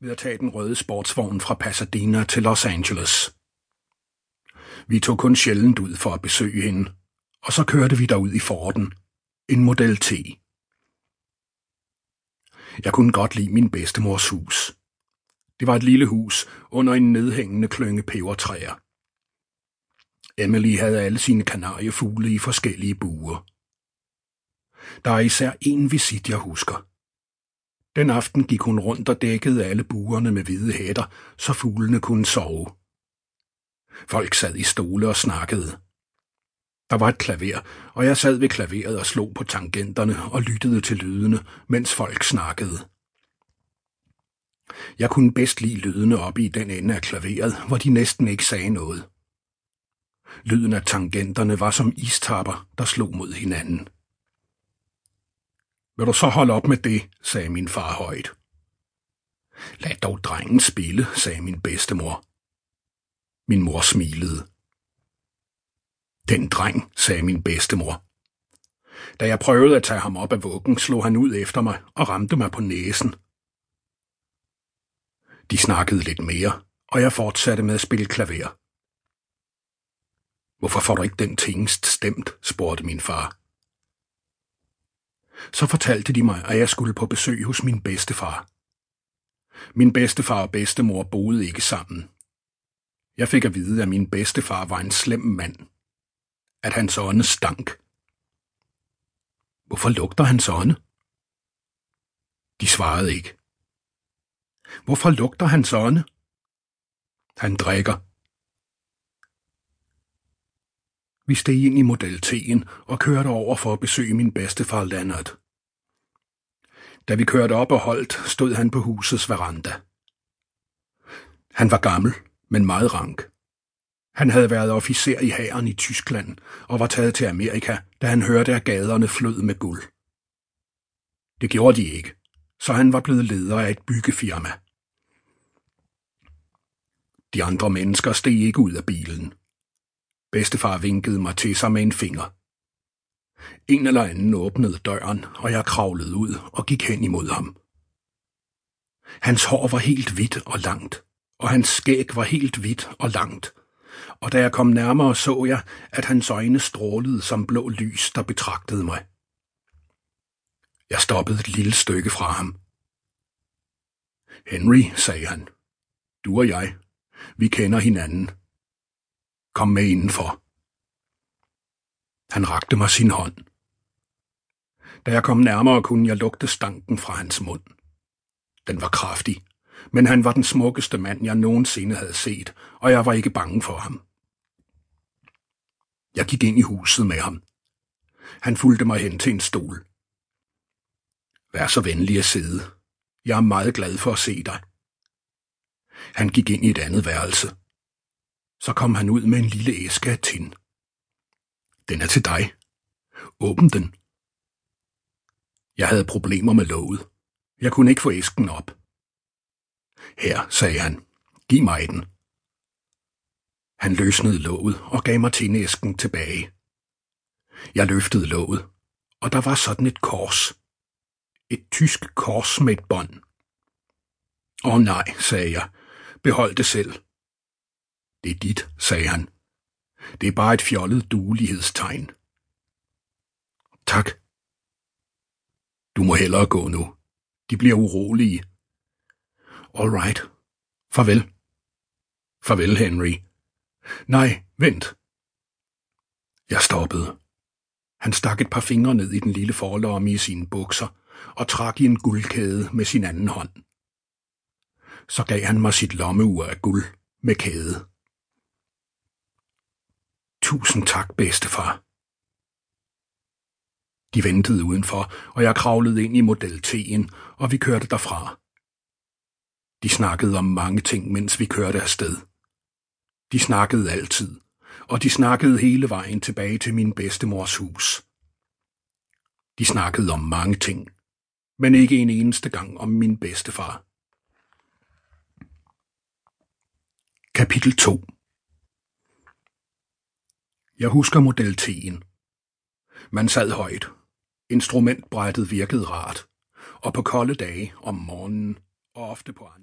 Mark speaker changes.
Speaker 1: ved at tage den røde sportsvogn fra Pasadena til Los Angeles. Vi tog kun sjældent ud for at besøge hende, og så kørte vi derud i Forden, en Model T. Jeg kunne godt lide min bedstemors hus. Det var et lille hus under en nedhængende klynge pebertræer. Emily havde alle sine kanariefugle i forskellige buer. Der er især en visit, jeg husker. Den aften gik hun rundt og dækkede alle buerne med hvide hætter, så fuglene kunne sove. Folk sad i stole og snakkede. Der var et klaver, og jeg sad ved klaveret og slog på tangenterne og lyttede til lydene, mens folk snakkede. Jeg kunne bedst lide lydene oppe i den ende af klaveret, hvor de næsten ikke sagde noget. Lyden af tangenterne var som istapper, der slog mod hinanden. Vil du så holde op med det, sagde min far højt. Lad dog drengen spille, sagde min bedstemor. Min mor smilede. Den dreng, sagde min bedstemor. Da jeg prøvede at tage ham op af vuggen, slog han ud efter mig og ramte mig på næsen. De snakkede lidt mere, og jeg fortsatte med at spille klaver. Hvorfor får du ikke den tingest stemt, spurgte min far. Så fortalte de mig, at jeg skulle på besøg hos min bedstefar. Min bedstefar og bedstemor boede ikke sammen. Jeg fik at vide, at min bedstefar var en slem mand. At hans ånde stank. Hvorfor lugter hans ånde? De svarede ikke. Hvorfor lugter hans ånde? Han drikker. Vi steg ind i Model T'en og kørte over for at besøge min bedstefar Leonard. Da vi kørte op og holdt, stod han på husets veranda. Han var gammel, men meget rank. Han havde været officer i hæren i Tyskland og var taget til Amerika, da han hørte, at gaderne flød med guld. Det gjorde de ikke, så han var blevet leder af et byggefirma. De andre mennesker steg ikke ud af bilen. Bedstefar vinkede mig til sig med en finger. En eller anden åbnede døren, og jeg kravlede ud og gik hen imod ham. Hans hår var helt hvidt og langt, og hans skæg var helt hvidt og langt, og da jeg kom nærmere, så jeg, at hans øjne strålede som blå lys, der betragtede mig. Jeg stoppede et lille stykke fra ham. Henry, sagde han, du og jeg, vi kender hinanden. Kom med indenfor. Han rakte mig sin hånd. Da jeg kom nærmere, kunne jeg lugte stanken fra hans mund. Den var kraftig, men han var den smukkeste mand, jeg nogensinde havde set, og jeg var ikke bange for ham. Jeg gik ind i huset med ham. Han fulgte mig hen til en stol. Vær så venlig at sidde. Jeg er meget glad for at se dig. Han gik ind i et andet værelse. Så kom han ud med en lille æske af tin. Den er til dig. Åbn den. Jeg havde problemer med låget. Jeg kunne ikke få æsken op. Her, sagde han. Giv mig den. Han løsnede låget og gav mig tinæsken tilbage. Jeg løftede låget, og der var sådan et kors. Et tysk kors med et bånd. Åh oh, nej, sagde jeg. Behold det selv. Det er dit, sagde han. Det er bare et fjollet duelighedstegn. Tak. Du må hellere gå nu. De bliver urolige. All right. Farvel. Farvel, Henry. Nej, vent. Jeg stoppede. Han stak et par fingre ned i den lille forlomme i sine bukser og trak i en guldkæde med sin anden hånd. Så gav han mig sit lommeur af guld med kæde. Tusind tak, bedstefar. De ventede udenfor, og jeg kravlede ind i Model T'en, og vi kørte derfra. De snakkede om mange ting, mens vi kørte afsted. De snakkede altid, og de snakkede hele vejen tilbage til min bedstemors hus. De snakkede om mange ting, men ikke en eneste gang om min bedstefar. Kapitel 2 jeg husker model T'en. Man sad højt. Instrumentbrættet virkede rart. Og på kolde dage om morgenen, og ofte på andre.